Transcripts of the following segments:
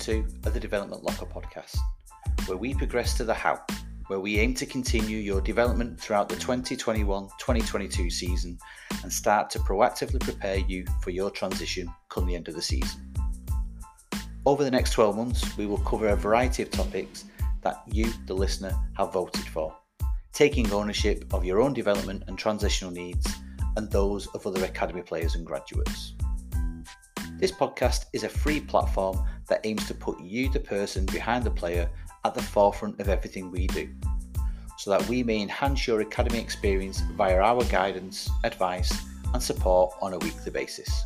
Two of the Development Locker podcast, where we progress to the how, where we aim to continue your development throughout the 2021 2022 season and start to proactively prepare you for your transition come the end of the season. Over the next 12 months, we will cover a variety of topics that you, the listener, have voted for, taking ownership of your own development and transitional needs and those of other academy players and graduates. This podcast is a free platform that aims to put you, the person behind the player, at the forefront of everything we do, so that we may enhance your academy experience via our guidance, advice, and support on a weekly basis.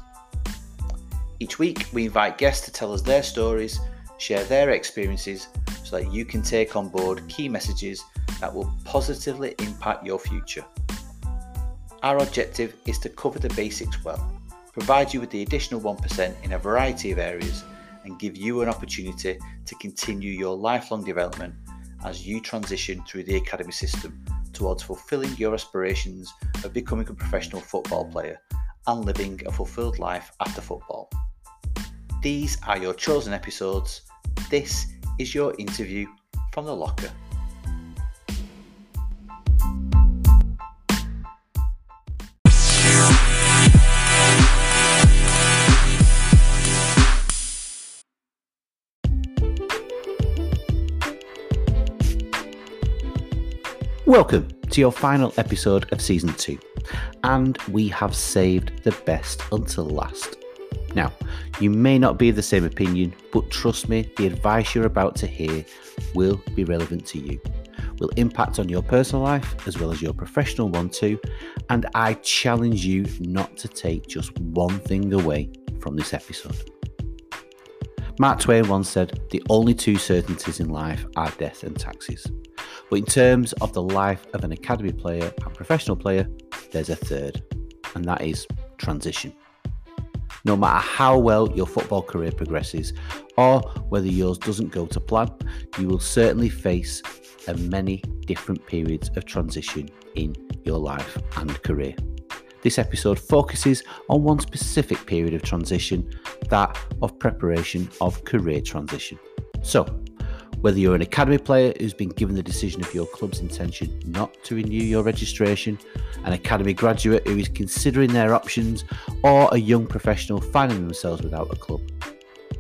Each week, we invite guests to tell us their stories, share their experiences, so that you can take on board key messages that will positively impact your future. Our objective is to cover the basics well provide you with the additional 1% in a variety of areas, and give you an opportunity to continue your lifelong development as you transition through the academy system towards fulfilling your aspirations of becoming a professional football player and living a fulfilled life after football. These are your chosen episodes. This is your interview from the locker. Welcome to your final episode of season two, and we have saved the best until last. Now, you may not be of the same opinion, but trust me, the advice you're about to hear will be relevant to you, will impact on your personal life as well as your professional one too, and I challenge you not to take just one thing away from this episode. Mark Twain once said, The only two certainties in life are death and taxes. But in terms of the life of an academy player and professional player, there's a third, and that is transition. No matter how well your football career progresses, or whether yours doesn't go to plan, you will certainly face a many different periods of transition in your life and career. This episode focuses on one specific period of transition, that of preparation of career transition. So, whether you're an academy player who's been given the decision of your club's intention not to renew your registration, an academy graduate who is considering their options, or a young professional finding themselves without a club.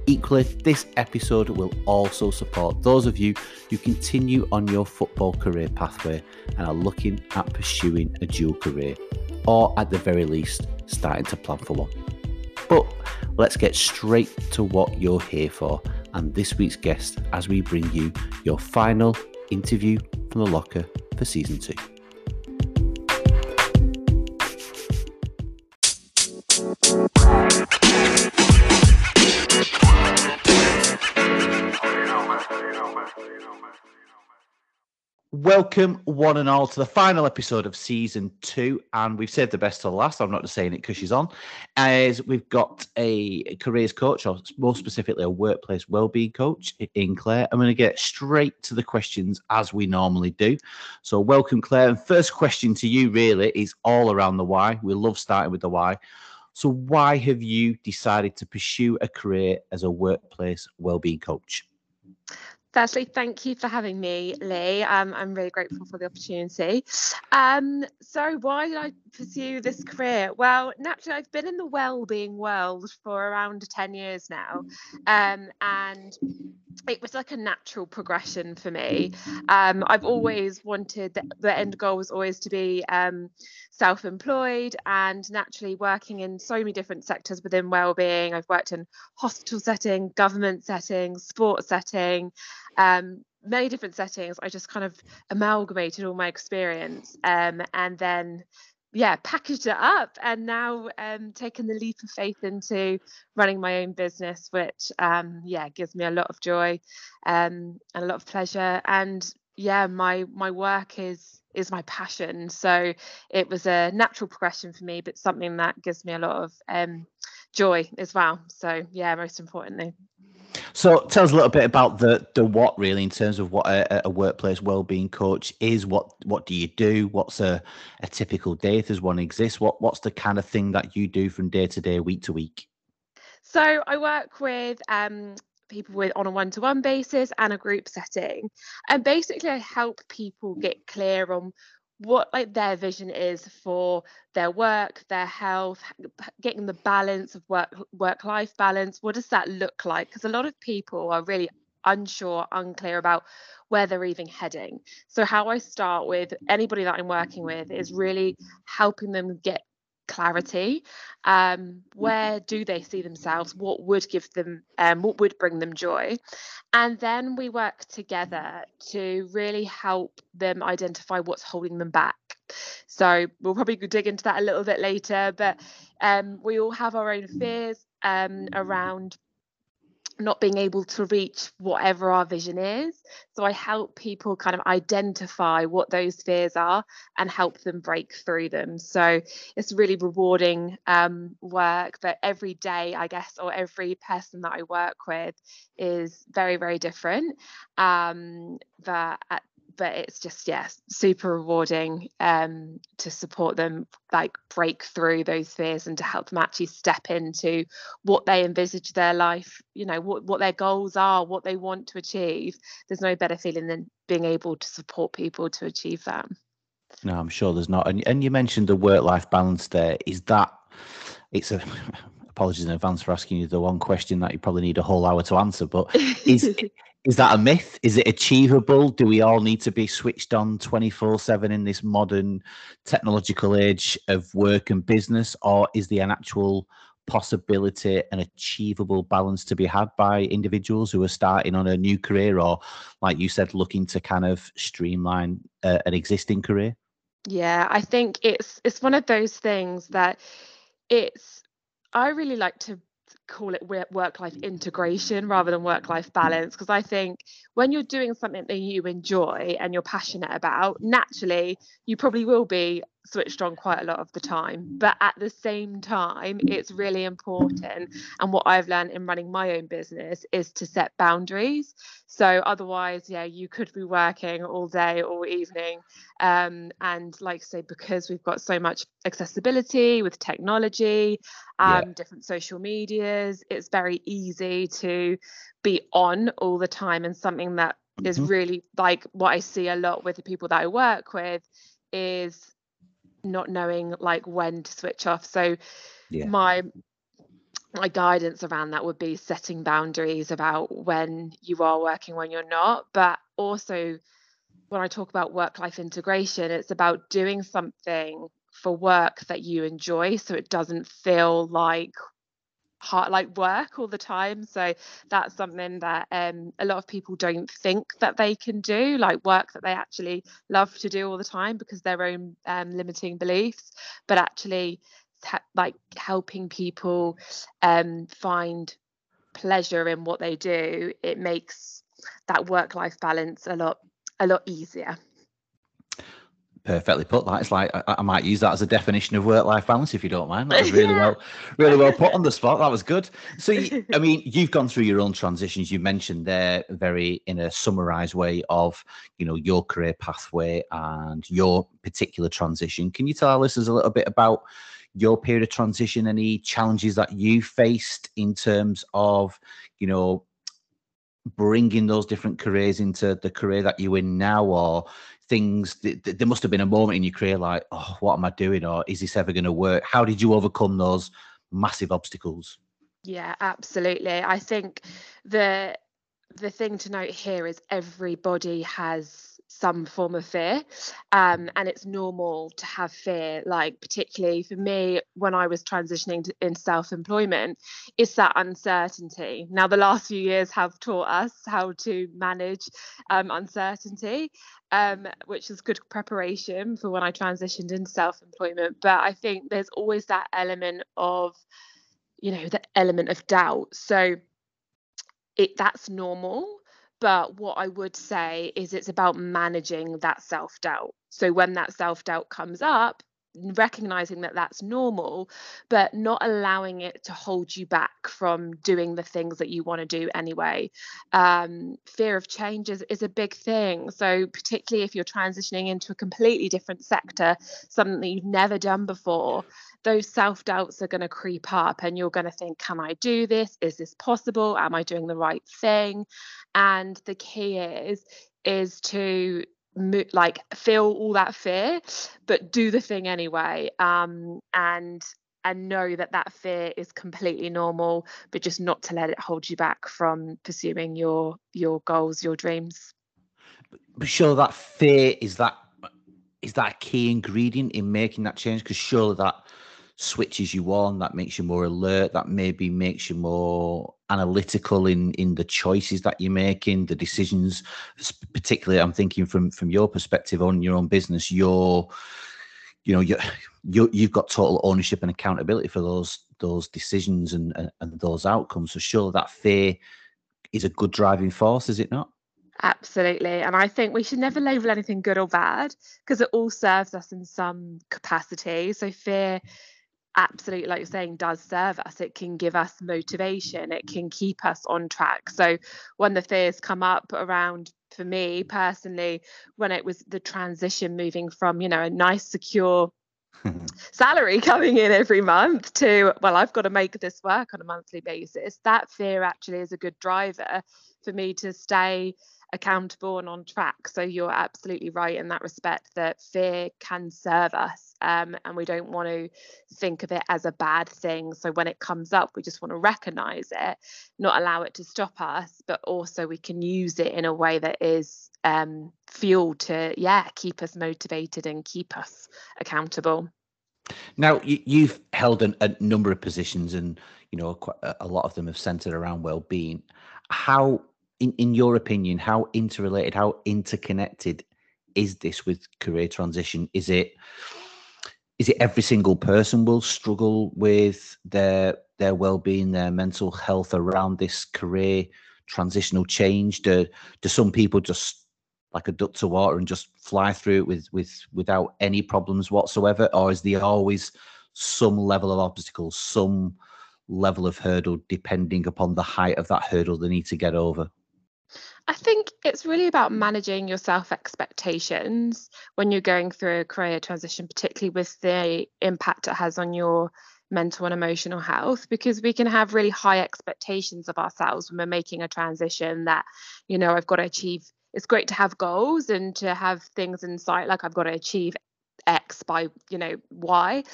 Equally, this episode will also support those of you who continue on your football career pathway and are looking at pursuing a dual career, or at the very least, starting to plan for one. But let's get straight to what you're here for and this week's guest as we bring you your final interview from the locker for season two. Welcome, one and all, to the final episode of season two. And we've saved the best to last. I'm not just saying it because she's on. As we've got a careers coach, or more specifically, a workplace wellbeing coach in Claire. I'm going to get straight to the questions as we normally do. So, welcome, Claire. And first question to you really is all around the why. We love starting with the why. So, why have you decided to pursue a career as a workplace wellbeing coach? Firstly, thank you for having me, Lee. Um, I'm really grateful for the opportunity. Um, so, why did I pursue this career? Well, naturally, I've been in the well-being world for around 10 years now, um, and it was like a natural progression for me. Um, I've always wanted the, the, end goal was always to be um, self-employed and naturally working in so many different sectors within well-being. I've worked in hospital setting, government setting, sports setting um, many different settings. I just kind of amalgamated all my experience um, and then yeah packaged it up and now um taken the leap of faith into running my own business which um yeah gives me a lot of joy um and a lot of pleasure and yeah my my work is is my passion so it was a natural progression for me but something that gives me a lot of um joy as well so yeah most importantly so tell us a little bit about the the what really in terms of what a, a workplace well-being coach is. What what do you do? What's a, a typical day if there's one exists? What what's the kind of thing that you do from day to day, week to week? So I work with um, people with on a one-to-one basis and a group setting, and basically I help people mm. get clear on what like their vision is for their work their health getting the balance of work work life balance. What does that look like? Because a lot of people are really unsure unclear about where they're even heading. So how i start with anybody that i'm working with is really helping them get clarity um, where do they see themselves? What would give them um, what would bring them joy? And then we work together to really help them identify what's holding them back. So we'll probably dig into that a little bit later but um, we all have our own fears um, around not being able to reach whatever our vision is. So I help people kind of identify what those fears are and help them break through them. So it's really rewarding um, work, but every day, I guess, or every person that I work with is very, very different. Um, but at but it's just yes super rewarding um, to support them like break through those fears and to help them actually step into what they envisage their life you know what, what their goals are what they want to achieve. There's no better feeling than being able to support people to achieve that. No i'm sure there's not. And, and you mentioned the work life balance there. Is that it's a apologies in advance for asking you the one question that you probably need a whole hour to answer but is is that a myth? Is it achievable? Do we all need to be switched on 24 7 in this modern technological age of work and business? Or is there an actual possibility, an achievable balance to be had by individuals who are starting on a new career or, like you said, looking to kind of streamline uh, an existing career? Yeah, I think it's it's one of those things that it's I really like to call it work life mm. integration rather than work life balance because I think when you're doing something that you enjoy and you're passionate about, naturally you probably will be switched on quite a lot of the time. But at the same time, it's really important. And what I've learned in running my own business is to set boundaries. So otherwise, yeah, you could be working all day, all evening. Um, and like I say, because we've got so much accessibility with technology, um, yeah. different social medias, it's very easy to be on all the time and something that mm-hmm. is really like what I see a lot with the people that I work with is not knowing like when to switch off. So yeah. my my guidance around that would be setting boundaries about when you are working when you're not but also when i talk about work life integration it's about doing something for work that you enjoy so it doesn't feel like hard like work all the time so that's something that um, a lot of people don't think that they can do like work that they actually love to do all the time because their own um, limiting beliefs but actually like helping people um, find pleasure in what they do it makes that work life balance a lot a lot easier perfectly put. That it's like I, I, might use that as a definition of work-life balance, if you don't mind. That was really well, really well put on the spot. That was good. So, you, I mean, you've gone through your own transitions. You mentioned there very in a summarized way of you know your career pathway and your particular transition. Can you tell our listeners a little bit about? your period of transition any challenges that you faced in terms of you know bringing those different careers into the career that you're in now or things there must have been a moment in your career like oh what am i doing? Or is this ever going to work? How did you overcome those massive obstacles? Yeah absolutely. I think the the thing to note here is everybody has some form of fear um, and it's normal to have fear like particularly for me when i was transitioning to, in self-employment it's that uncertainty. Now the last few years have taught us how to manage um, uncertainty um, which is good preparation for when i transitioned into self-employment but i think there's always that element of you know the element of doubt. So it that's normal but what I would say is it's about managing that self doubt. So when that self doubt comes up, recognizing that that's normal but not allowing it to hold you back from doing the things that you want to do anyway. Um, fear of change is, is a big thing. So particularly if you're transitioning into a completely different sector something that you've never done before those self doubts are going to creep up and you're going to think can i do this? Is this possible? Am i doing the right thing? And the key is is to like feel all that fear but do the thing anyway um and and know that that fear is completely normal but just not to let it hold you back from pursuing your your goals your dreams. But sure that fear is that is that a key ingredient in making that change? Because surely that switches you on that makes you more alert that maybe makes you more analytical in in the choices that you're making the decisions particularly i'm thinking from from your perspective on your own business you're you know you you you've got total ownership and accountability for those those decisions and, and and those outcomes so sure that fear is a good driving force is it not Absolutely. And I think we should never label anything good or bad because it all serves us in some capacity. So fear absolutely like you're saying does serve us. It can give us motivation. It can keep us on track. So when the fears come up around for me personally when it was the transition moving from you know a nice secure salary coming in every month to well i've got to make this work on a monthly basis that fear actually is a good driver for me to stay accountable and on track. So you're absolutely right in that respect that fear can serve us um, and we don't want to think of it as a bad thing. So when it comes up, we just want to recognize it, not allow it to stop us, but also we can use it in a way that is um, fuel to, yeah, keep us motivated and keep us accountable. Now you, have held an, a number of positions, and you know a lot of them have centered around well-being. How in, in your opinion, how interrelated, how interconnected is this with career transition? Is it is it every single person will struggle with their their well-being, their mental health around this career transitional change? Do do some people just like a duck to water and just fly through it with with without any problems whatsoever, or is there always some level of obstacle, some level of hurdle, depending upon the height of that hurdle they need to get over? I think it's really about managing your self expectations when you're going through a career transition, particularly with the impact it has on your mental and emotional health, because we can have really high expectations of ourselves when we're making a transition that, you know, I've got to achieve. It's great to have goals and to have things in sight, like I've got to achieve X by, you know, Y.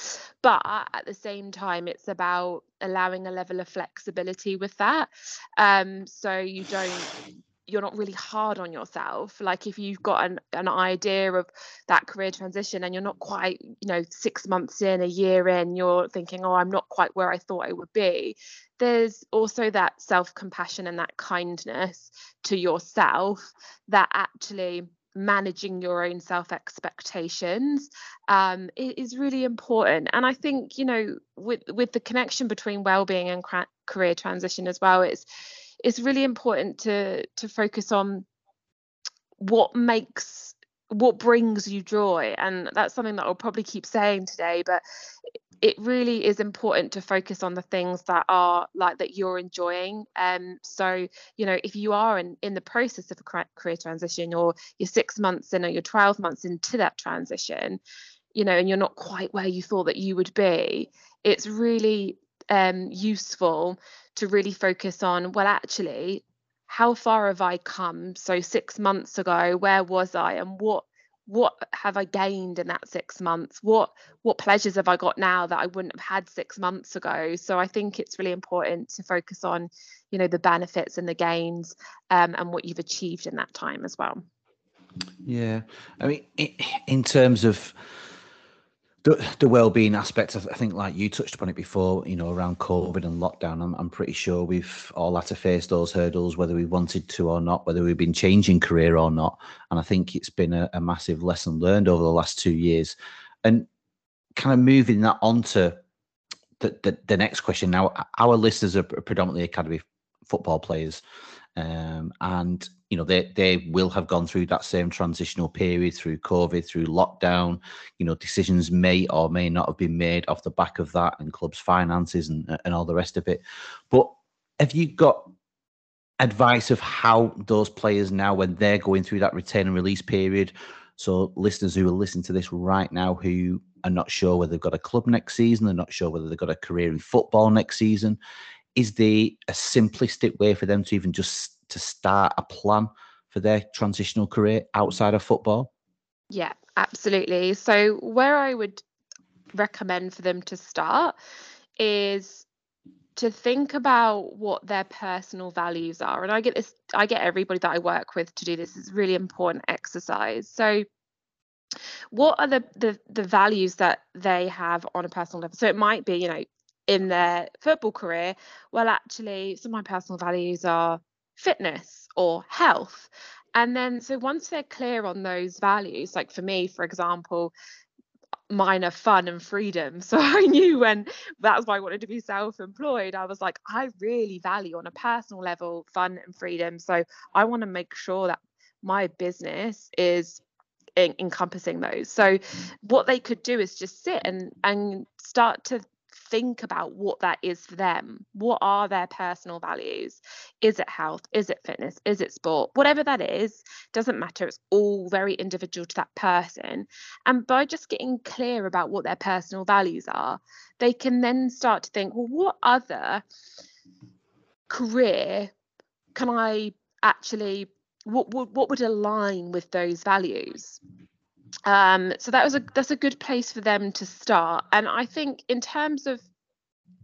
But at the same time, it's about allowing a level of flexibility with that. Um, so you don't you're not really hard on yourself like if you've got an, an idea of that career transition and you're not quite you know six months in a year in you're thinking oh i'm not quite where i thought i would be there's also that self-compassion and that kindness to yourself that actually managing your own self expectations um, is really important. And i think you know with with the connection between well-being and career transition as well it's it's really important to to focus on what makes what brings you joy. And that's something that I'll probably keep saying today but it really is important to focus on the things that are like that you're enjoying. Um so you know if you are in in the process of a career transition or you're 6 months in or you're 12 months into that transition you know and you're not quite where you thought that you would be it's really um useful to really focus on well actually how far have i come? So 6 months ago where was i and what what have i gained in that 6 months? What what pleasures have i got now that i wouldn't have had 6 months ago? So i think it's really important to focus on you know the benefits and the gains um, and what you've achieved in that time as well. Yeah. I mean in terms of the, the well-being aspect, I think, like you touched upon it before, you know, around COVID and lockdown. I'm, I'm pretty sure we've all had to face those hurdles, whether we wanted to or not, whether we've been changing career or not. And I think it's been a, a massive lesson learned over the last two years. And kind of moving that on to the, the, the next question. Now, our listeners are predominantly academy football players, um, and you know they they will have gone through that same transitional period through covid through lockdown. You know decisions may or may not have been made off the back of that and clubs finances and and all the rest of it. But have you got advice of how those players now when they're going through that retain and release period? So listeners who are listening to this right now who are not sure whether they've got a club next season they're not sure whether they've got a career in football next season is there a simplistic way for them to even just to start a plan for their transitional career outside of football? Yeah, absolutely. So, where I would recommend for them to start is to think about what their personal values are and i get this i get everybody that i work with to do this it's really important exercise so what are the, the the values that they have on a personal level so it might be you know in their football career well actually some of my personal values are fitness or health. And then, so once they're clear on those values, like for me, for example, mine are fun and freedom. So I knew when that's why I wanted to be self employed, I was like, I really value on a personal level fun and freedom. So I want to make sure that my business is encompassing those. So what they could do is just sit and and start to think about what that is for them. What are their personal values? Is it health? Is it fitness? Is it sport? Whatever that is, doesn't matter. It's all very individual to that person. And by just getting clear about what their personal values are, they can then start to think, well, what other career can I actually what would what would align with those values um, so that was a that's a good place for them to start. And i think in terms of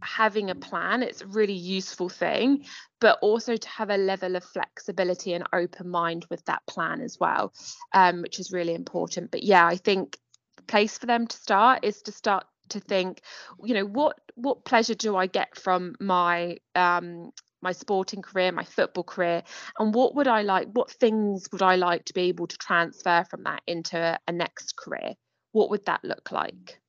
having a plan it's a really useful thing but also to have a level of flexibility and open mind with that plan as well um, which is really important. But yeah i think the place for them to start is to start to think you know what what pleasure do i get from my um, my sporting career, my football career, and what would I like, what things would I like to be able to transfer from that into a next career? What would that look like?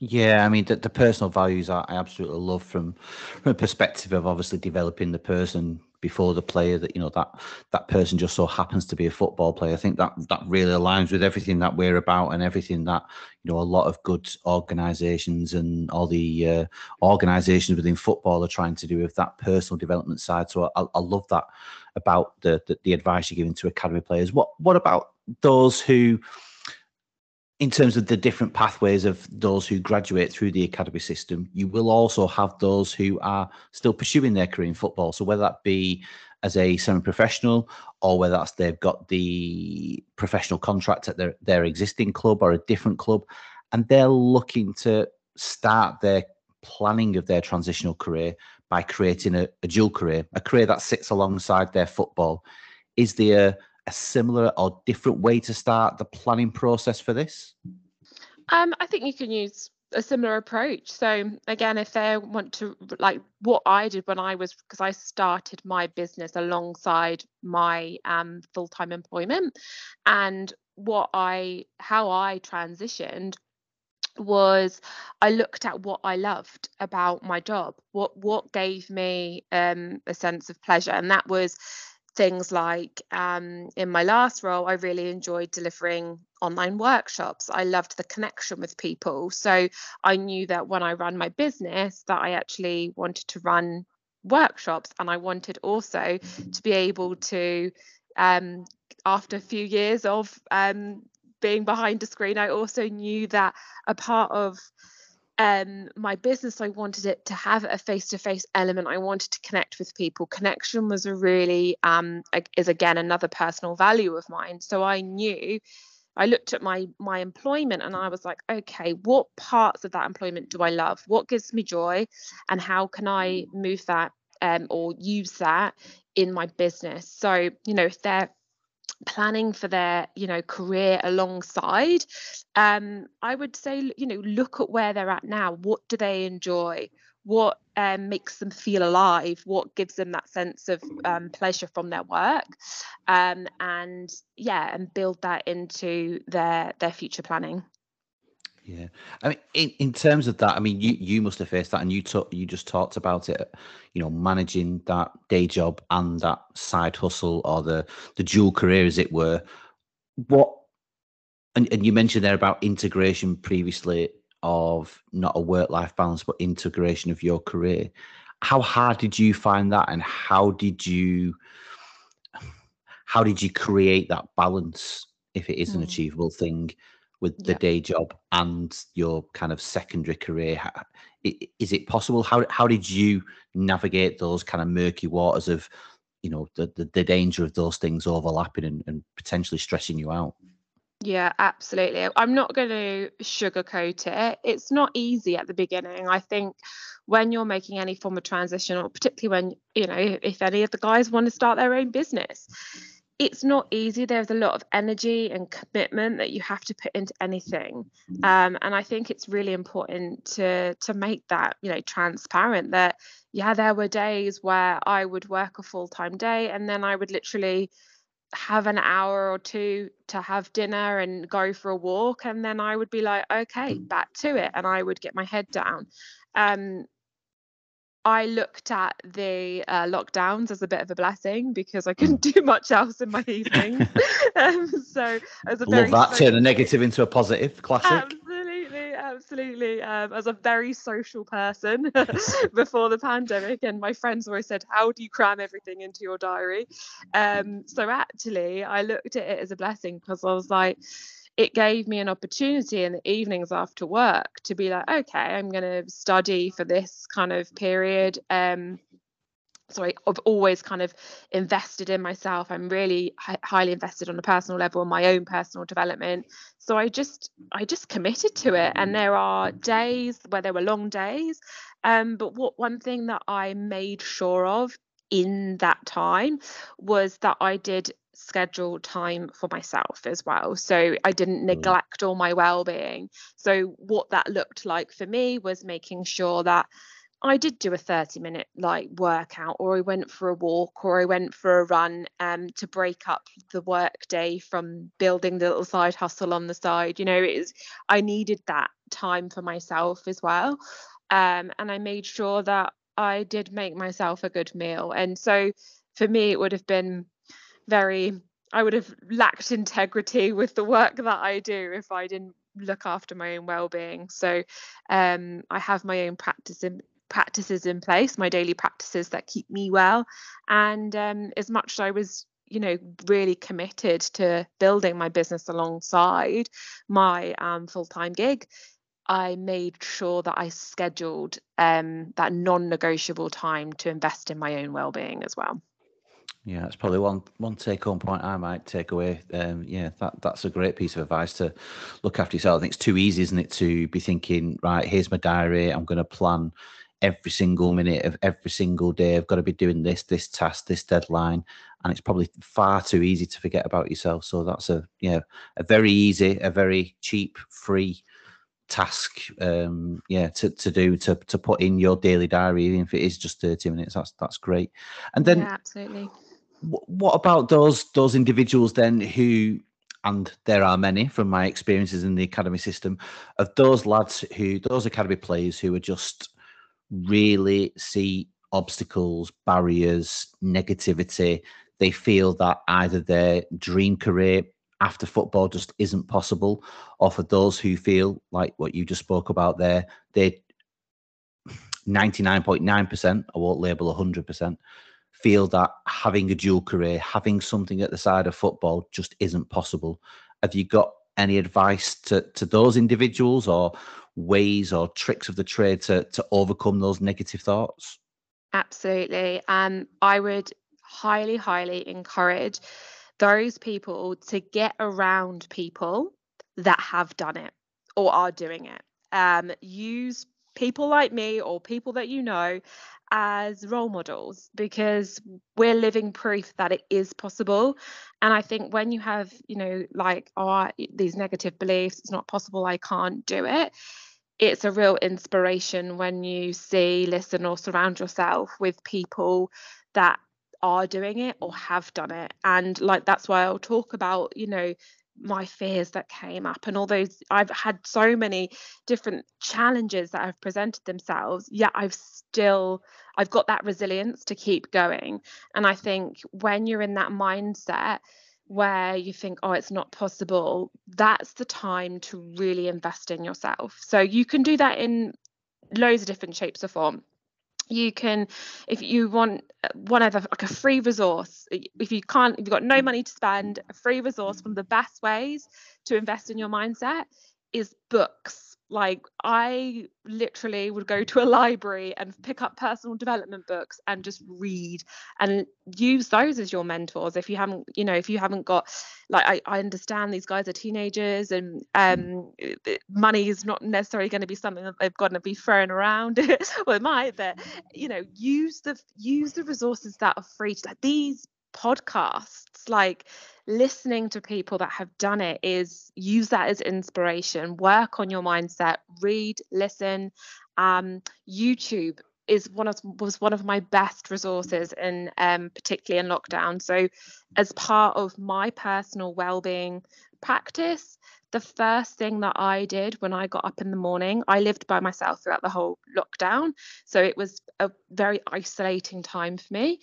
Yeah, I mean the, the personal values I, I absolutely love from from a perspective of obviously developing the person before the player that you know that that person just so happens to be a football player. I think that that really aligns with everything that we're about and everything that you know a lot of good organisations and all the uh, organisations within football are trying to do with that personal development side. So I, I love that about the, the the advice you're giving to academy players. What what about those who in terms of the different pathways of those who graduate through the academy system, you will also have those who are still pursuing their career in football. So whether that be as a semi-professional or whether that's they've got the professional contract at their, their existing club or a different club, and they're looking to start their planning of their transitional career by creating a, a dual career, a career that sits alongside their football. Is there a similar or different way to start the planning process for this? Um, I think you can use a similar approach. So again, if they want to like what I did when I was because I started my business alongside my um, full-time employment, and what I how I transitioned was I looked at what I loved about my job, what what gave me um, a sense of pleasure, and that was things like um, in my last role, I really enjoyed delivering online workshops. I loved the connection with people. So I knew that when I ran my business, that I actually wanted to run workshops and I wanted also to be able to um, after a few years of um, being behind a screen, I also knew that a part of um, my business, I wanted it to have a face-to-face element. I wanted to connect with people. Connection was a really um, is again another personal value of mine. So I knew I looked at my my employment and I was like, okay, what parts of that employment do I love? What gives me joy, and how can I move that um, or use that in my business? So you know, if they're planning for their you know career alongside. Um i would say you know look at where they're at now. What do they enjoy? What um, makes them feel alive? What gives them that sense of um, pleasure from their work? Um, and yeah and build that into their their future planning Yeah, I mean, in, in terms of that, I mean, you you must have faced that, and you talk, you just talked about it. You know, managing that day job and that side hustle or the the dual career, as it were. What, and, and you mentioned there about integration previously of not a work life balance, but integration of your career. How hard did you find that, and how did you how did you create that balance if it is an mm. achievable thing? With the yeah. day job and your kind of secondary career is it possible how how did you navigate those kind of murky waters of you know the the, the danger of those things overlapping and, and potentially stressing you out yeah, absolutely. I'm not going to sugarcoat it. It's not easy at the beginning. I think when you're making any form of transition, or particularly when, you know, if any of the guys want to start their own business, it's not easy. There's a lot of energy and commitment that you have to put into anything, um, and I think it's really important to to make that you know transparent. That yeah, there were days where I would work a full time day, and then I would literally have an hour or two to have dinner and go for a walk, and then I would be like, okay, back to it, and I would get my head down. Um, I looked at the uh, lockdowns as a bit of a blessing because I couldn't mm. do much else in my evenings. um, so as a love that turn a negative into a positive. Classic. Absolutely, absolutely. Um, as a very social person before the pandemic, and my friends always said, "How do you cram everything into your diary?" Um, so actually, I looked at it as a blessing because I was like it gave me an opportunity in the evenings after work to be like, okay, I'm going to study for this kind of period. Um, so I, have always kind of invested in myself. I'm really hi- highly invested on a personal level in my own personal development. So I just I just committed to it. And there are days where there were long days. Um, but what one thing that I made sure of in that time was that I did schedule time for myself as well. So I didn't mm. neglect all my well-being. So what that looked like for me was making sure that I did do a 30 minute like workout or I went for a walk or I went for a run um to break up the work day from building the little side hustle on the side. You know, it is I needed that time for myself as well. Um and I made sure that I did make myself a good meal. And so for me it would have been very I would have lacked integrity with the work that I do if I didn't look after my own well-being. So um, I have my own practice in, practices in place, my daily practices that keep me well. And um, as much as I was, you know, really committed to building my business alongside my um, full-time gig, I made sure that I scheduled um, that non-negotiable time to invest in my own well-being as well. Yeah, that's probably one one take home point I might take away. Um, yeah, that that's a great piece of advice to look after yourself. I think it's too easy, isn't it, to be thinking, right, here's my diary. I'm going to plan every single minute of every single day. I've got to be doing this, this task, this deadline, and it's probably far too easy to forget about yourself. So that's a yeah, a very easy, a very cheap, free task um yeah to, to do to to put in your daily diary even if it is just 30 minutes that's that's great and then yeah, absolutely what about those those individuals then who and there are many from my experiences in the academy system of those lads who those academy players who are just really see obstacles barriers negativity. They feel that either their dream career after football just isn't possible or for those who feel like what you just spoke about there they 99.9% i won't label 100% feel that having a dual career, having something at the side of football just isn't possible. Have you got any advice to, to those individuals or ways or tricks of the trade to, to overcome those negative thoughts? Absolutely. Um, I would highly, highly encourage those people to get around people that have done it or are doing it. Um, use people like me or people that you know as role models because we're living proof that it is possible. And i think when you have you know like oh these negative beliefs it's not possible i can't do it it's a real inspiration when you see listen or surround yourself with people that are doing it or have done it. And like that's why i'll talk about you know my fears that came up and all those I've had so many different challenges that have presented themselves yet I've still I've got that resilience to keep going. And I think when you're in that mindset where you think oh it's not possible that's the time to really invest in yourself. So you can do that in loads of different shapes or form you can if you want uh, one of like a free resource if you can't if you've got no mm. money to spend a free resource one of the best ways to invest in your mindset is books like i literally would go to a library and pick up personal development books and just read and use those as your mentors if you haven't you know if you haven't got like i, I understand these guys are teenagers and mm. um eh, eh, money is not necessarily going to be something that they've got to be thrown around well it might but you know use the use the resources that are free to like these podcasts like listening to people that have done it is use that as inspiration work on your mindset read listen um, youtube is one of was one of my best resources in um, particularly in lockdown so as part of my personal well-being practice the first thing that I did when I got up in the morning, I lived by myself throughout the whole lockdown. So it was a very isolating time for me.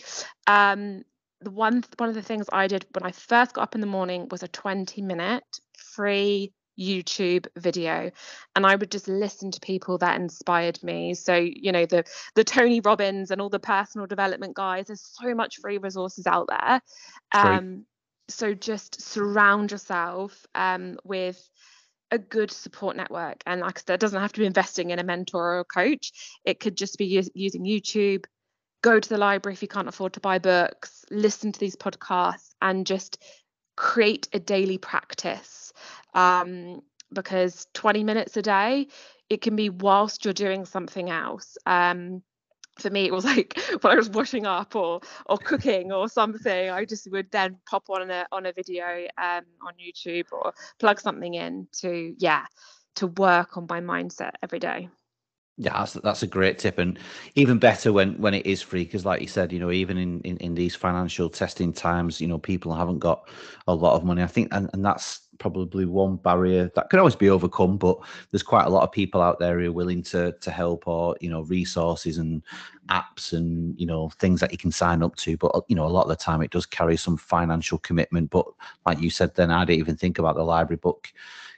Um, the one one of the things I did when I first got up in the morning was a 20 minute free YouTube video and I would just listen to people that inspired me. So, you know, the the Tony Robbins and all the personal development guys, there's so much free resources out there. Um so just surround yourself um with a good support network and like I said, it doesn't have to be investing in a mentor or a coach. It could just be using YouTube, go to the library if you can't afford to buy books, listen to these podcasts, and just create a daily practice. Um, because 20 minutes a day, it can be whilst you're doing something else. Um, for me, it was like when I was washing up or or cooking or something. I just would then pop on a on a video um, on YouTube or plug something in to yeah to work on my mindset every day. Yeah, that's that's a great tip, and even better when when it is free, because like you said, you know, even in, in in these financial testing times, you know, people haven't got a lot of money. I think, and and that's probably one barrier that can always be overcome. But there's quite a lot of people out there who are willing to to help, or you know, resources and apps and you know things that you can sign up to. But you know, a lot of the time it does carry some financial commitment. But like you said, then I didn't even think about the library book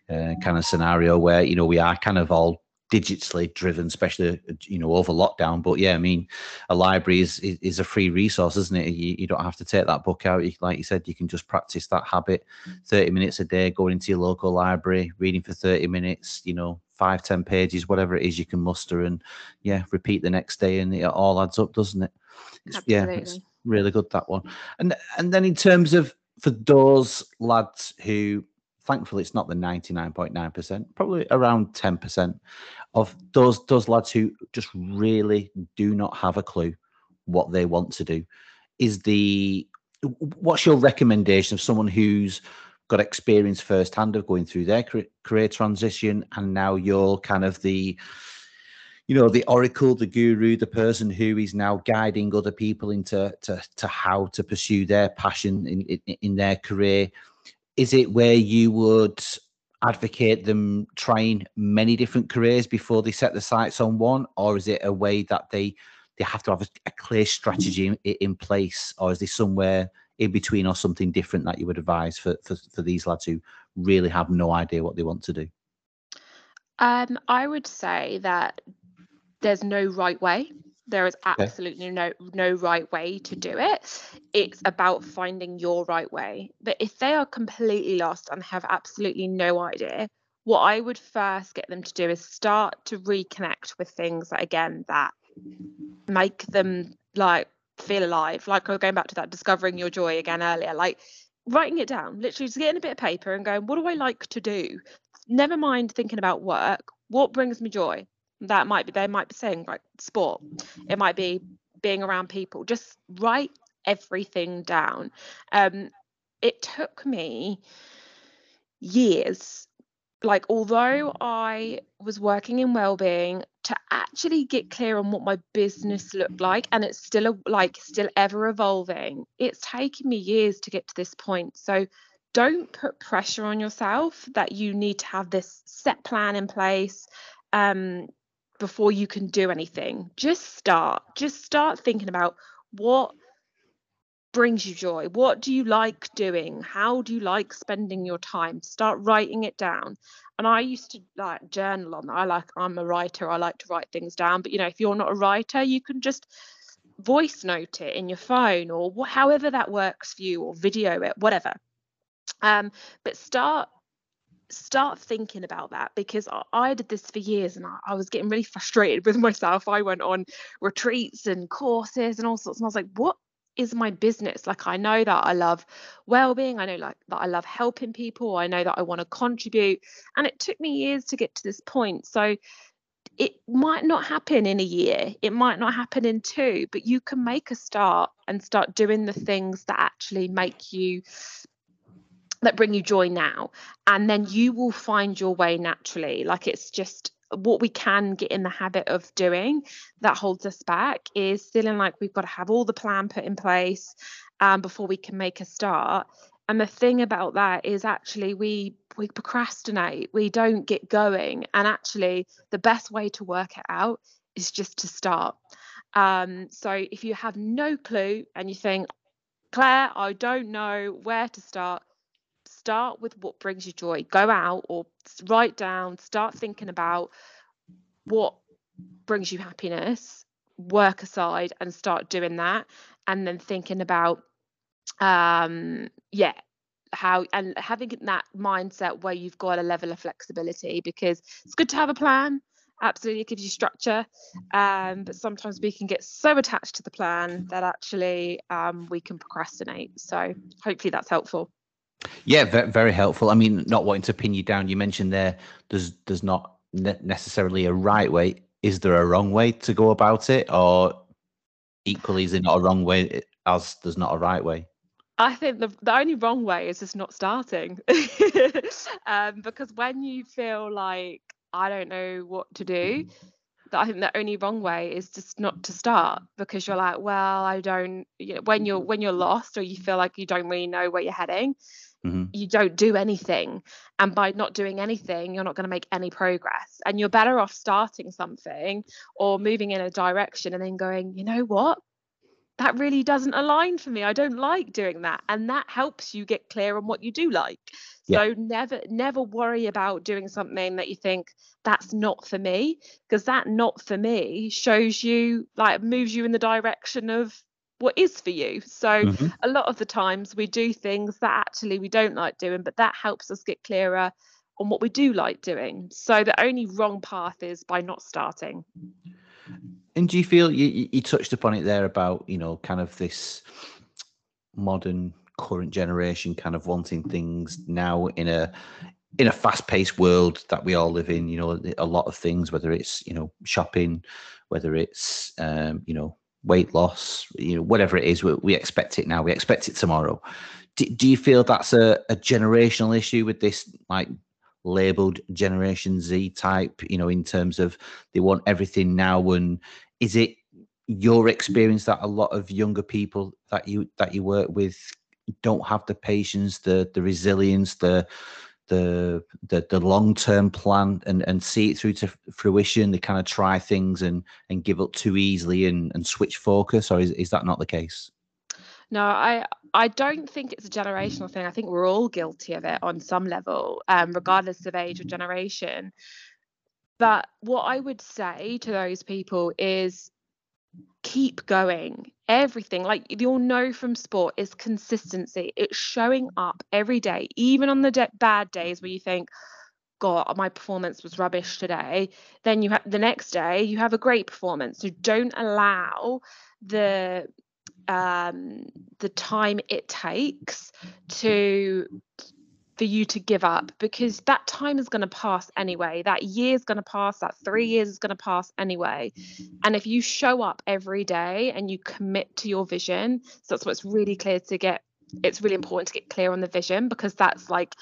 uh, kind of scenario where you know we are kind of all digitally driven, especially you know over lockdown. But yeah, I mean, a library is is, is a free resource, isn't it? You, you don't have to take that book out. You, like you said, you can just practice that habit. Mm. Thirty minutes a day, going into your local library, reading for thirty minutes. You know, five, ten pages, whatever it is you can muster, and yeah, repeat the next day, and it all adds up, doesn't it? It's, yeah, it's really good that one. And and then in terms of for those lads who thankfully it's not the 99.9% probably around 10% of those those lads who just really do not have a clue what they want to do is the what's your recommendation of someone who's got experience firsthand of going through their career transition and now you're kind of the you know the oracle the guru the person who is now guiding other people into to, to how to pursue their passion in, in, in their career? Is it where you would advocate them trying many different careers before they set the sights on one? Or is it a way that they they have to have a, a clear strategy in, in, place? Or is there somewhere in between or something different that you would advise for, for, for these lads who really have no idea what they want to do? Um, i would say that there's no right way there is absolutely no no right way to do it. It's about finding your right way. But if they are completely lost and have absolutely no idea what i would first get them to do is start to reconnect with things that again that make them like feel alive. Like going back to that discovering your joy again earlier like writing it down literally just getting a bit of paper and going what do i like to do? Never mind thinking about work. What brings me joy that might be they might be saying like sport. It might be being around people. Just write everything down. Um it took me years like although i was working in well-being to actually get clear on what my business looked like and it's still a, like still ever evolving it's taken me years to get to this point. So don't put pressure on yourself that you need to have this set plan in place. Um, before you can do anything. Just start. Just start thinking about what brings you joy. What do you like doing? How do you like spending your time? Start writing it down. And I used to like journal on that. I like I'm a writer. I like to write things down. But you know, if you're not a writer, you can just voice note it in your phone or wh- however that works for you or video it, whatever. Um, but start start thinking about that because I, I did this for years and I, I, was getting really frustrated with myself. I went on retreats and courses and all sorts, and I was like, what is my business? Like, I know that I love well-being. I know like that I love helping people. I know that I want to contribute, and it took me years to get to this point. So it might not happen in a year it might not happen in two but you can make a start and start doing the things that actually make you that bring you joy now and then you will find your way naturally. Like it's just what we can get in the habit of doing that holds us back is feeling like we've got to have all the plan put in place um, before we can make a start. And the thing about that is actually we we procrastinate. We don't get going. And actually the best way to work it out is just to start um, so if you have no clue and you think claire i don't know where to start start with what brings you joy. Go out or write down start thinking about what brings you happiness work aside and start doing that and then thinking about um yeah how and having that mindset where you've got a level of flexibility because it's good to have a plan absolutely it gives you structure um, but sometimes we can get so attached to the plan that actually um, we can procrastinate. So hopefully that's helpful yeah very helpful i mean not wanting to pin you down you mentioned there there's there's not necessarily a right way is there a wrong way to go about it or equally is there not a wrong way as there's not a right way I think the, the only wrong way is just not starting. um, because when you feel like I don't know what to do, I think the only wrong way is just not to start because you're like, well, I don't. You know, when you're when you're lost or you feel like you don't really know where you're heading, mm-hmm. you don't do anything, and by not doing anything, you're not going to make any progress. And you're better off starting something or moving in a direction and then going, you know what, that really doesn't align for me. I don't like doing that. And that helps you get clear on what you do like. So yeah. never never worry about doing something that you think that's not for me because that not for me shows you like moves you in the direction of what is for you. So mm-hmm. a lot of the times we do things that actually we don't like doing, but that helps us get clearer on what we do like doing. So the only wrong path is by not starting. And do you feel you, you touched upon it there about you know kind of this modern current generation kind of wanting things now in a in a fast-paced world that we all live in you know a lot of things whether it's you know shopping whether it's um, you know weight loss you know whatever it is we, we expect it now we expect it tomorrow. Do, do you feel that's a, a generational issue with this like labeled generation z type you know in terms of they want everything now? And is it your experience that a lot of younger people that you that you work with don't have the patience the the resilience the the the, the long term plan and and see it through to fruition. They kind of try things and and give up too easily and and switch focus or is, is that not the case? No i i don't think it's a generational thing. I think we're all guilty of it on some level um, regardless of age or generation. But what I would say to those people is keep going. Everything, like you'll know from sport, is consistency. It's showing up every day, even on the de- bad days where you think, God, my performance was rubbish today. Then you have the next day, you have a great performance. So don't allow the um, the time it takes to for you to give up because that time is going to pass anyway. That year is going to pass, that three mm. years is going to pass anyway. And if you show up every day and you commit to your vision, so that's what's really clear to get. It's really important to get clear on the vision because that's like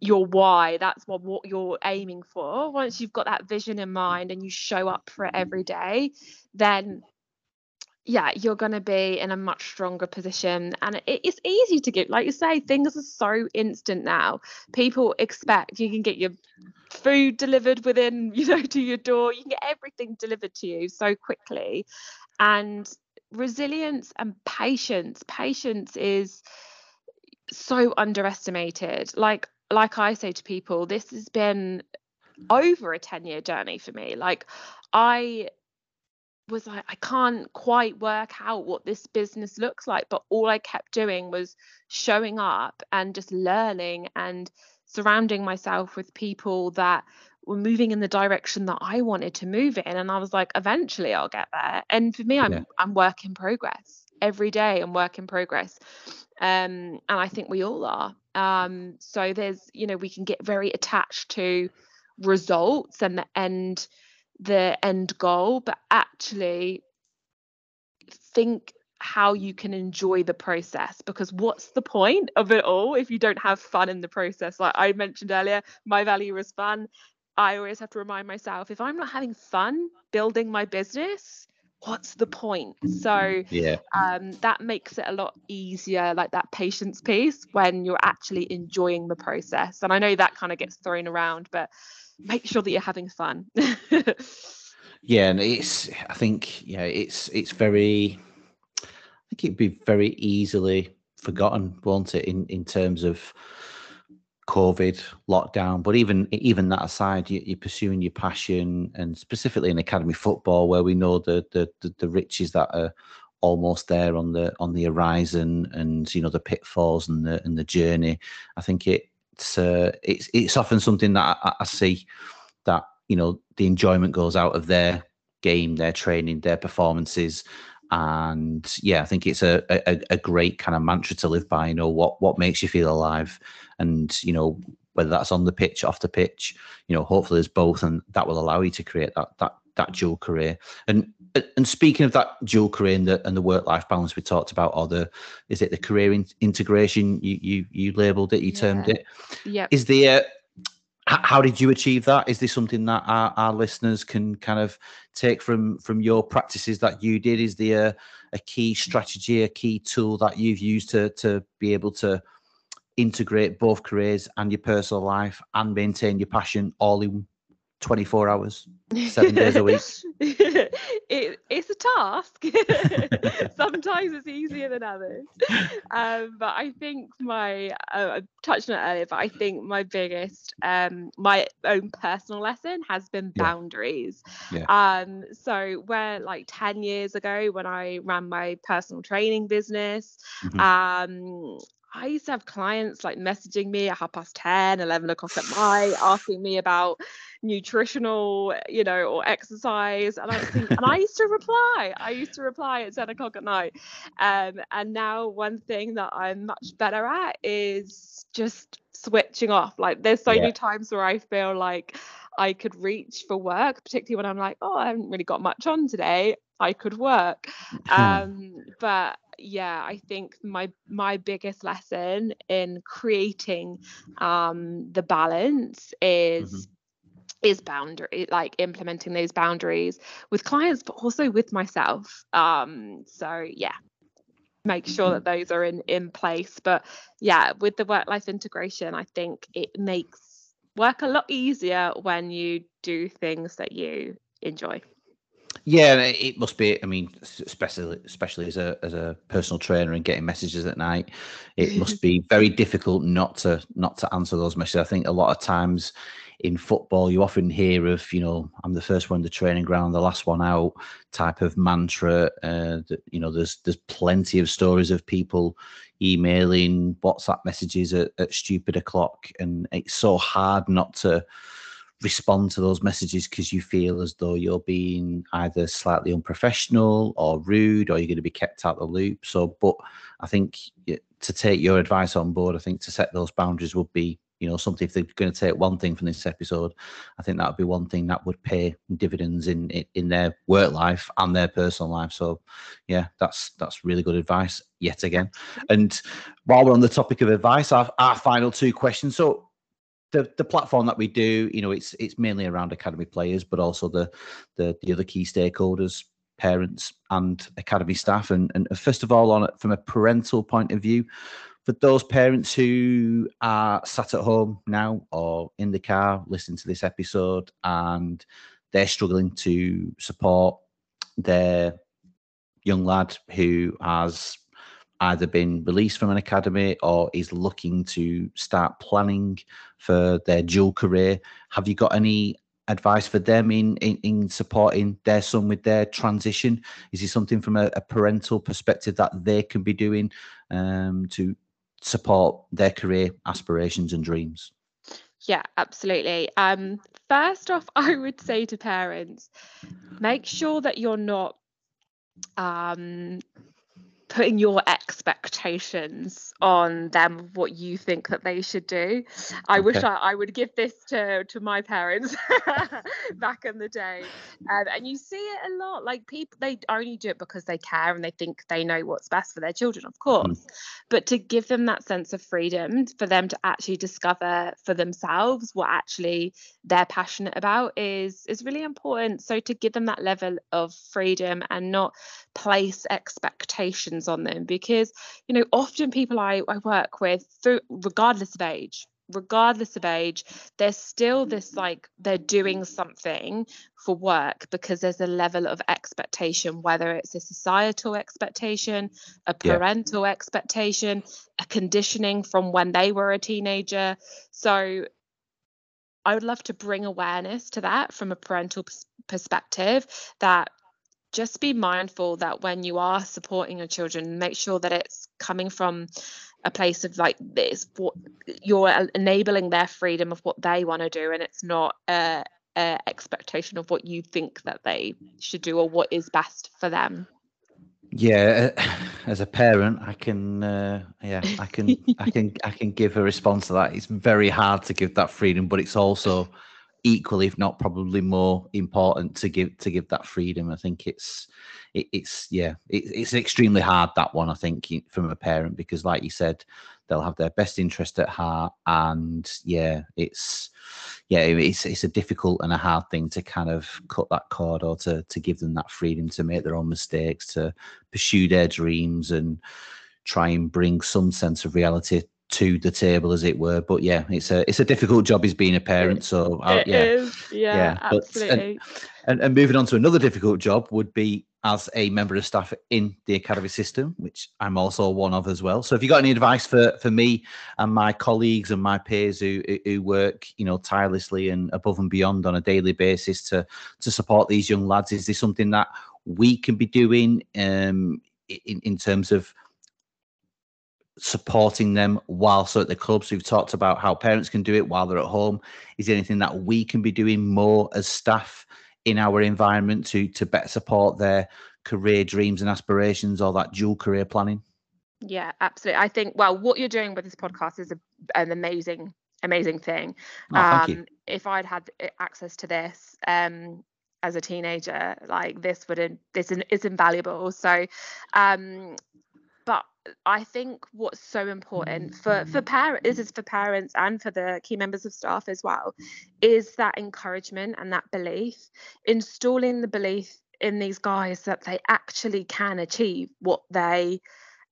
your why. That's what, what you're aiming for. Once you've got that vision in mind and you show up for it every day, then yeah, you're going to be in a much stronger position. And it, it's easy to get, like you say, things are so instant now. People expect you can get your food delivered within, you know, to your door. You can get everything delivered to you so quickly. And resilience and patience, patience is so underestimated. Like, like I say to people, this has been over a 10 year journey for me. Like, I was like, I can't quite work out what this business looks like. But all I kept doing was showing up and just learning and surrounding myself with people that were moving in the direction that I wanted to move in. And I was like, eventually I'll get there. And for me, I'm yeah. I'm work in progress. Every day I'm work in progress. Um, and I think we all are. Um, so there's, you know, we can get very attached to results and the end the end goal, but actually think how you can enjoy the process because what's the point of it all if you don't have fun in the process? Like i mentioned earlier my value is fun. I always have to remind myself if i'm not having fun building my business what's the point? So yeah. um, that makes it a lot easier like that patience piece when you're actually enjoying the process. And i know that kind of gets thrown around but make sure that you're having fun. yeah, and it's I think yeah, it's it's very I think it'd be very easily forgotten, won't it, in, in terms of COVID lockdown. But even even that aside, you, are pursuing your passion, and specifically in academy football, where we know the, the the, the riches that are almost there on the on the horizon, and you know the pitfalls and the and the journey. I think it uh, it's it's often something that I, I, see that you know the enjoyment goes out of their game, their training, their performances, and yeah, I think it's a, a, a great kind of mantra to live by. You know what what makes you feel alive, and you know whether that's on the pitch, off the pitch, you know hopefully there's both, and that will allow you to create that that that dual career. And and speaking of that dual career and the, and the work life balance we talked about, or the is it the career in, integration you you you labelled it, you yeah. termed it. Yeah. Is there how did you achieve that? Is this something that our, our listeners can kind of take from from your practices that you did? Is there a, a key strategy, a key tool that you've used to to be able to integrate both careers and your personal life and maintain your passion all in 24 hours, seven days a week? it, it's a task. Sometimes it's easier than others. Um, but I think my, uh, I touched on it earlier, but I think my biggest, um, my own personal lesson has been boundaries. Yeah. Um, so where like 10 years ago when I ran my personal training business, mm-hmm. um, I used to have clients like messaging me at half past 10, 11 o'clock at night, asking me about nutritional, you know, or exercise. And I think, and I used to reply. I used to reply at 10 o'clock at night. Um, and now one thing that I'm much better at is just switching off. Like there's so yeah. many times where I feel like I could reach for work, particularly when I'm like, oh, I haven't really got much on today. I could work. Um, but yeah, I think my my biggest lesson in creating um, the balance is mm-hmm. is boundary like implementing those boundaries with clients but also with myself. Um so yeah make sure that those are in in place. But yeah with the work life integration i think it makes work a lot easier when you do things that you enjoy yeah, it must be. I mean, especially especially as a as a personal trainer and getting messages at night, it must be very difficult not to not to answer those messages. I think a lot of times in football, you often hear of, you know, I'm the first one in the training ground, the last one out type of mantra. Uh, that, you know, there's there's plenty of stories of people emailing WhatsApp messages at, at stupid o'clock, and it's so hard not to respond to those messages because you feel as though you're being either slightly unprofessional or rude or you're going to be kept out of the loop. So, but I think to take your advice on board, I think to set those boundaries would be you know something if they're going to take one thing from this episode i think that would be one thing that would pay dividends in in their work life and their personal life. So yeah that's that's really good advice yet again. And while we're on the topic of advice our, our final two questions. So the, the platform that we do, you know, it's it's mainly around academy players, but also the the, the other key stakeholders parents and academy staff. And, and first of all, on it from a parental point of view, for those parents who are sat at home now or in the car listening to this episode and they're struggling to support their young lad who has either been released from an academy or is looking to start planning for their dual career. Have you got any advice for them in, in, in supporting their son with their transition? Is it something from a, a parental perspective that they can be doing um, to support their career aspirations and dreams? Yeah, absolutely. Um, first off, I would say to parents, make sure that you're not um, putting your expectations on them what you think that they should do i okay. wish I, I, would give this to to my parents back in the day um, and you see it a lot like people they only do it because they care and they think they know what's best for their children of course mm. but to give them that sense of freedom for them to actually discover for themselves what actually they're passionate about is is really important so to give them that level of freedom and not place expectations on them because you know often people i, I work with through, regardless of age regardless of age there's still this like they're doing something for work because there's a level of expectation whether it's a societal expectation a parental yeah. expectation a conditioning from when they were a teenager so I would love to bring awareness to that from a parental perspective that just be mindful that when you are supporting your children, make sure that it's coming from a place of like this what you're enabling their freedom of what they want to do and it's not a, a expectation of what you think that they should do or what is best for them. Yeah as a parent i can uh, yeah i can i can i can give a response to that. It's very hard to give that freedom but it's also equally, if not probably more important to give to give that freedom. I think it's it, it's yeah, it, it's extremely hard that one. I think from a parent because, like you said, they'll have their best interest at heart, and yeah, it's yeah, it's it's a difficult and a hard thing to kind of cut that cord or to to give them that freedom to make their own mistakes, to pursue their dreams and try and bring some sense of reality to the table, as it were. But yeah, it's a it's a difficult job as being a parent. So uh, yeah, is. yeah, yeah, absolutely. But, and, and, and moving on to another difficult job would be as a member of staff in the academy system, which I'm also one of as well. So, if you've got any advice for for me and my colleagues and my peers who who work, you know, tirelessly and above and beyond on a daily basis to to support these young lads, is this something that we can be doing um, in in terms of supporting them whilst at the clubs. We've talked about how parents can do it while they're at home. Is there anything that we can be doing more as staff in our environment to to better support their career dreams and aspirations or that dual career planning? Yeah, absolutely. I think well, what you're doing with this podcast is a, an amazing, amazing thing. Oh, um, if I'd had access to this um, as a teenager, like this would this is invaluable. So, um, I think what's so important mm. for for parents is for parents and for the key members of staff as well is that encouragement and that belief installing the belief in these guys that they actually can achieve what they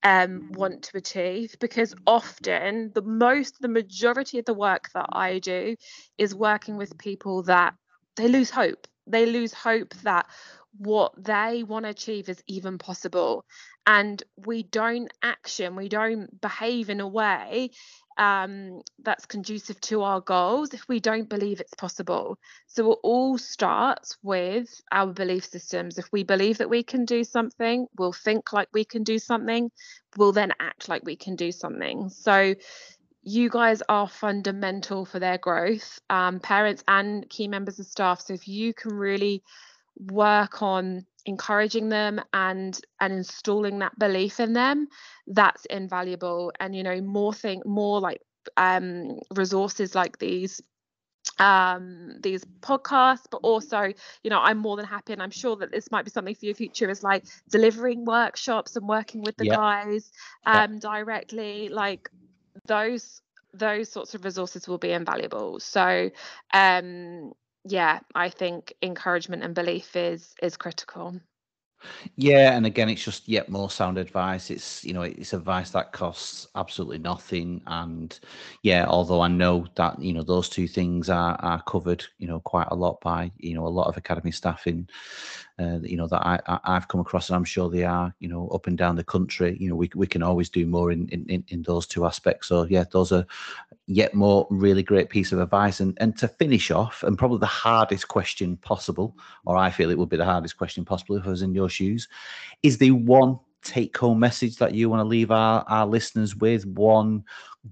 um, mm. want to achieve because mm. often the most the majority of the work that I do is working with people that they lose hope. They lose hope that what they want to achieve is even possible. And we don't action we don't behave in a way um, that's conducive to our goals if we don't believe it's possible. So it all starts with our belief systems. If we believe that we can do something we'll think like we can do something we'll then act like we can do something. So you guys are fundamental for their growth um, parents and key members of staff. So if you can really work on encouraging them and and installing that belief in them that's invaluable and you know more thing more like um resources like these um these podcasts but also you know i'm more than happy and i'm sure that this might be something for your future is like delivering workshops and working with the yep. guys um yep. directly like those those sorts of resources will be invaluable so um yeah, I think encouragement and belief is is critical. Yeah, and again, it's just yet more sound advice. It's you know, it's advice that costs absolutely nothing. And yeah, although I know that you know those two things are are covered, you know, quite a lot by you know a lot of academy staff in uh, you know that I, I have come across, and I'm sure they are you know up and down the country. You know, we we can always do more in in in those two aspects. So yeah, those are yet more really great piece of advice. And and to finish off, and probably the hardest question possible, or I feel it would be the hardest question possible if I was in your shoes, is the one take home message that you want to leave our, our listeners with one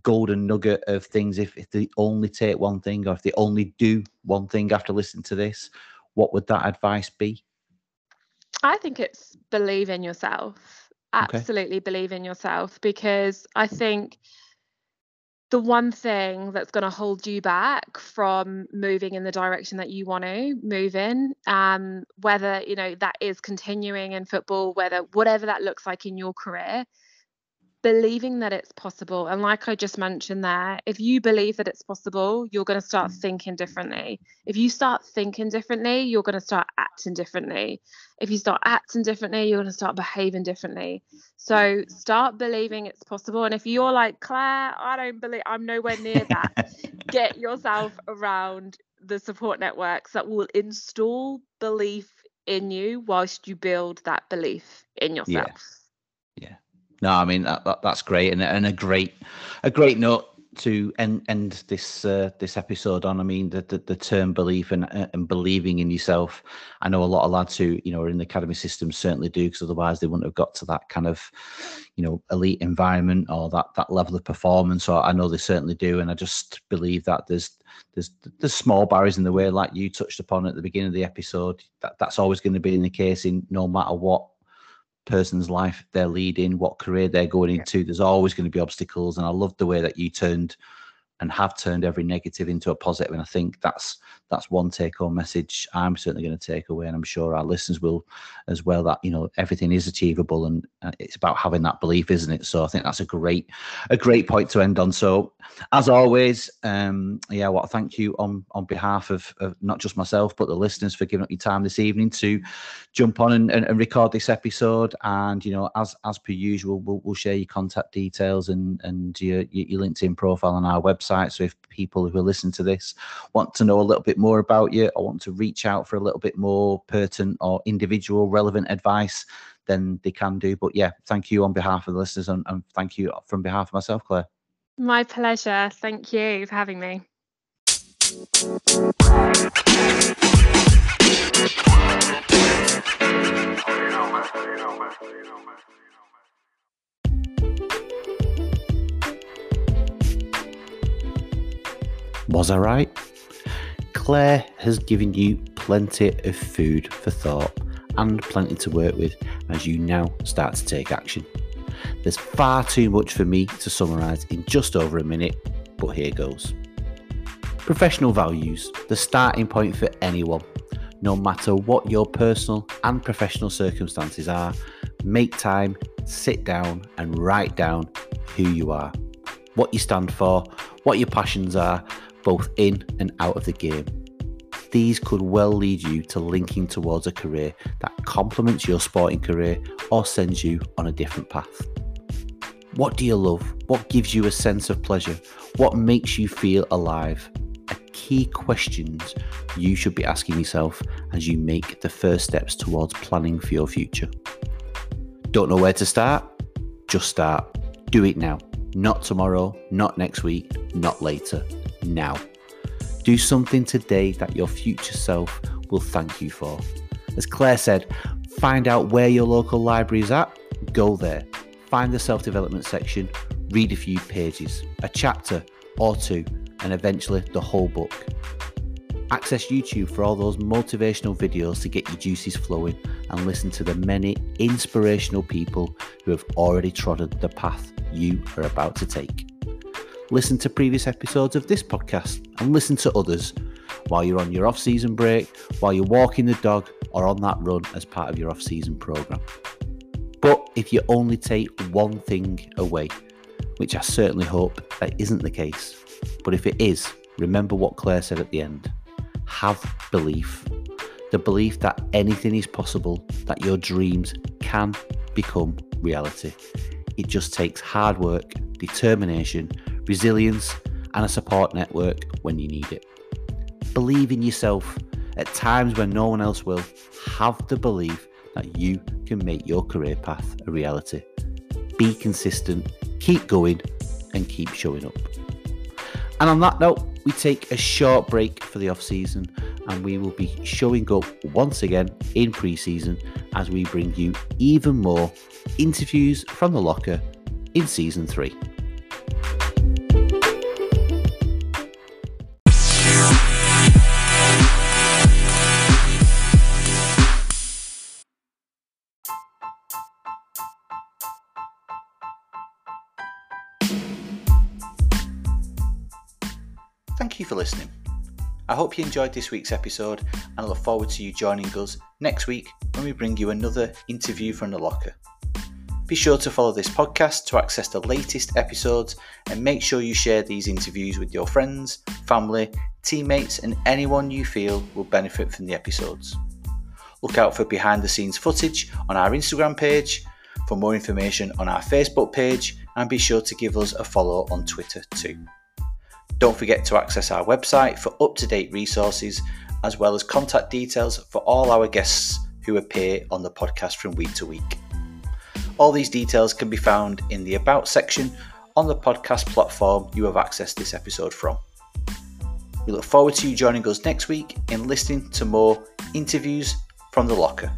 golden nugget of things if, if they only take one thing or if they only do one thing after listening to this what would that advice be I think it's believe in yourself. Absolutely okay. believe in yourself because I think the one thing that's going to hold you back from moving in the direction that you want to move in um, whether you know that is continuing in football whether whatever that looks like in your career believing that it's possible. And like I just mentioned there, if you believe that it's possible, you're going to start mm. thinking differently. If you start thinking differently, you're going to start acting differently. If you start acting differently, you're going to start behaving differently. So start believing it's possible. And if you're like, Claire, I don't believe I'm nowhere near that, get yourself around the support networks that will install belief in you whilst you build that belief in yourself. Yeah. yeah. No, I mean that, that, that's great, and and a great a great note to end end this uh, this episode on. I mean the, the, the term belief and uh, and believing in yourself. I know a lot of lads who you know are in the academy system certainly do because otherwise they wouldn't have got to that kind of you know elite environment or that that level of performance. Or I know they certainly do, and I just believe that there's there's there's small barriers in the way, like you touched upon at the beginning of the episode. That that's always going to be in the case in no matter what person's life they're leading, what career they're going into. There's always going to be obstacles. And I love the way that you turned and have turned every negative into a positive. And I think that's that's one take home message I'm certainly going to take away, and I'm sure our listeners will as well. That you know everything is achievable, and uh, it's about having that belief, isn't it? So I think that's a great a great point to end on. So as always, um, yeah, to thank you on on behalf of, of not just myself but the listeners for giving up your time this evening to jump on and, and, and record this episode. And you know, as as per usual, we'll, we'll share your contact details and and your your LinkedIn profile on our website. So if people who are listening to this want to know a little bit more about you or want to reach out for a little bit more pertinent or individual relevant advice, then they can do. But yeah, thank you on behalf of the listeners and, and thank you from behalf of myself, Claire. My pleasure. Thank you for having me. Was I right? Claire has given you plenty of food for thought and plenty to work with as you now start to take action. There's far too much for me to summarise in just over a minute, but here goes. Professional values, the starting point for anyone. No matter what your personal and professional circumstances are, make time, sit down, and write down who you are, what you stand for, what your passions are, both in and out of the game. These could well lead you to linking towards a career that complements your sporting career or sends you on a different path. What do you love? What gives you a sense of pleasure? What makes you feel alive? Are key questions you should be asking yourself as you make the first steps towards planning for your future. Don't know where to start? Just start. Do it now. Not tomorrow, not next week, not later now. Do something today that your future self will thank you for. As Claire said, find out where your local library is at, go there, find the self development section, read a few pages, a chapter or two, and eventually the whole book. Access YouTube for all those motivational videos to get your juices flowing and listen to the many inspirational people who have already trodden the path you are about to take listen to previous episodes of this podcast and listen to others while you're on your off season break, while you're walking the dog, or on that run as part of your off season program. But if you only take one thing away, which I certainly hope that isn't the case, but if it is, remember what Claire said at the end have belief. the belief that anything is possible, that your dreams can become reality. It just takes hard work, determination, resilience, and a support network when you need it. Believe in yourself at times when no one else will. Have the belief that you can make your career path a reality. Be consistent, keep going, and keep showing up. And on that note, we take a short break for the off season and we will be showing up once again in pre season as we bring you even more interviews from the locker in season three. Hope you enjoyed this week's episode and I look forward to you joining us next week when we bring you another interview from the locker. Be sure to follow this podcast to access the latest episodes and make sure you share these interviews with your friends, family, teammates, and anyone you feel will benefit from the episodes. Look out for behind the scenes footage on our Instagram page, for more information on our Facebook page, and be sure to give us a follow on Twitter too. Don't forget to access our website for up to date resources as well as contact details for all our guests who appear on the podcast from week to week. All these details can be found in the About section on the podcast platform you have accessed this episode from. We look forward to you joining us next week in listening to more interviews from the locker.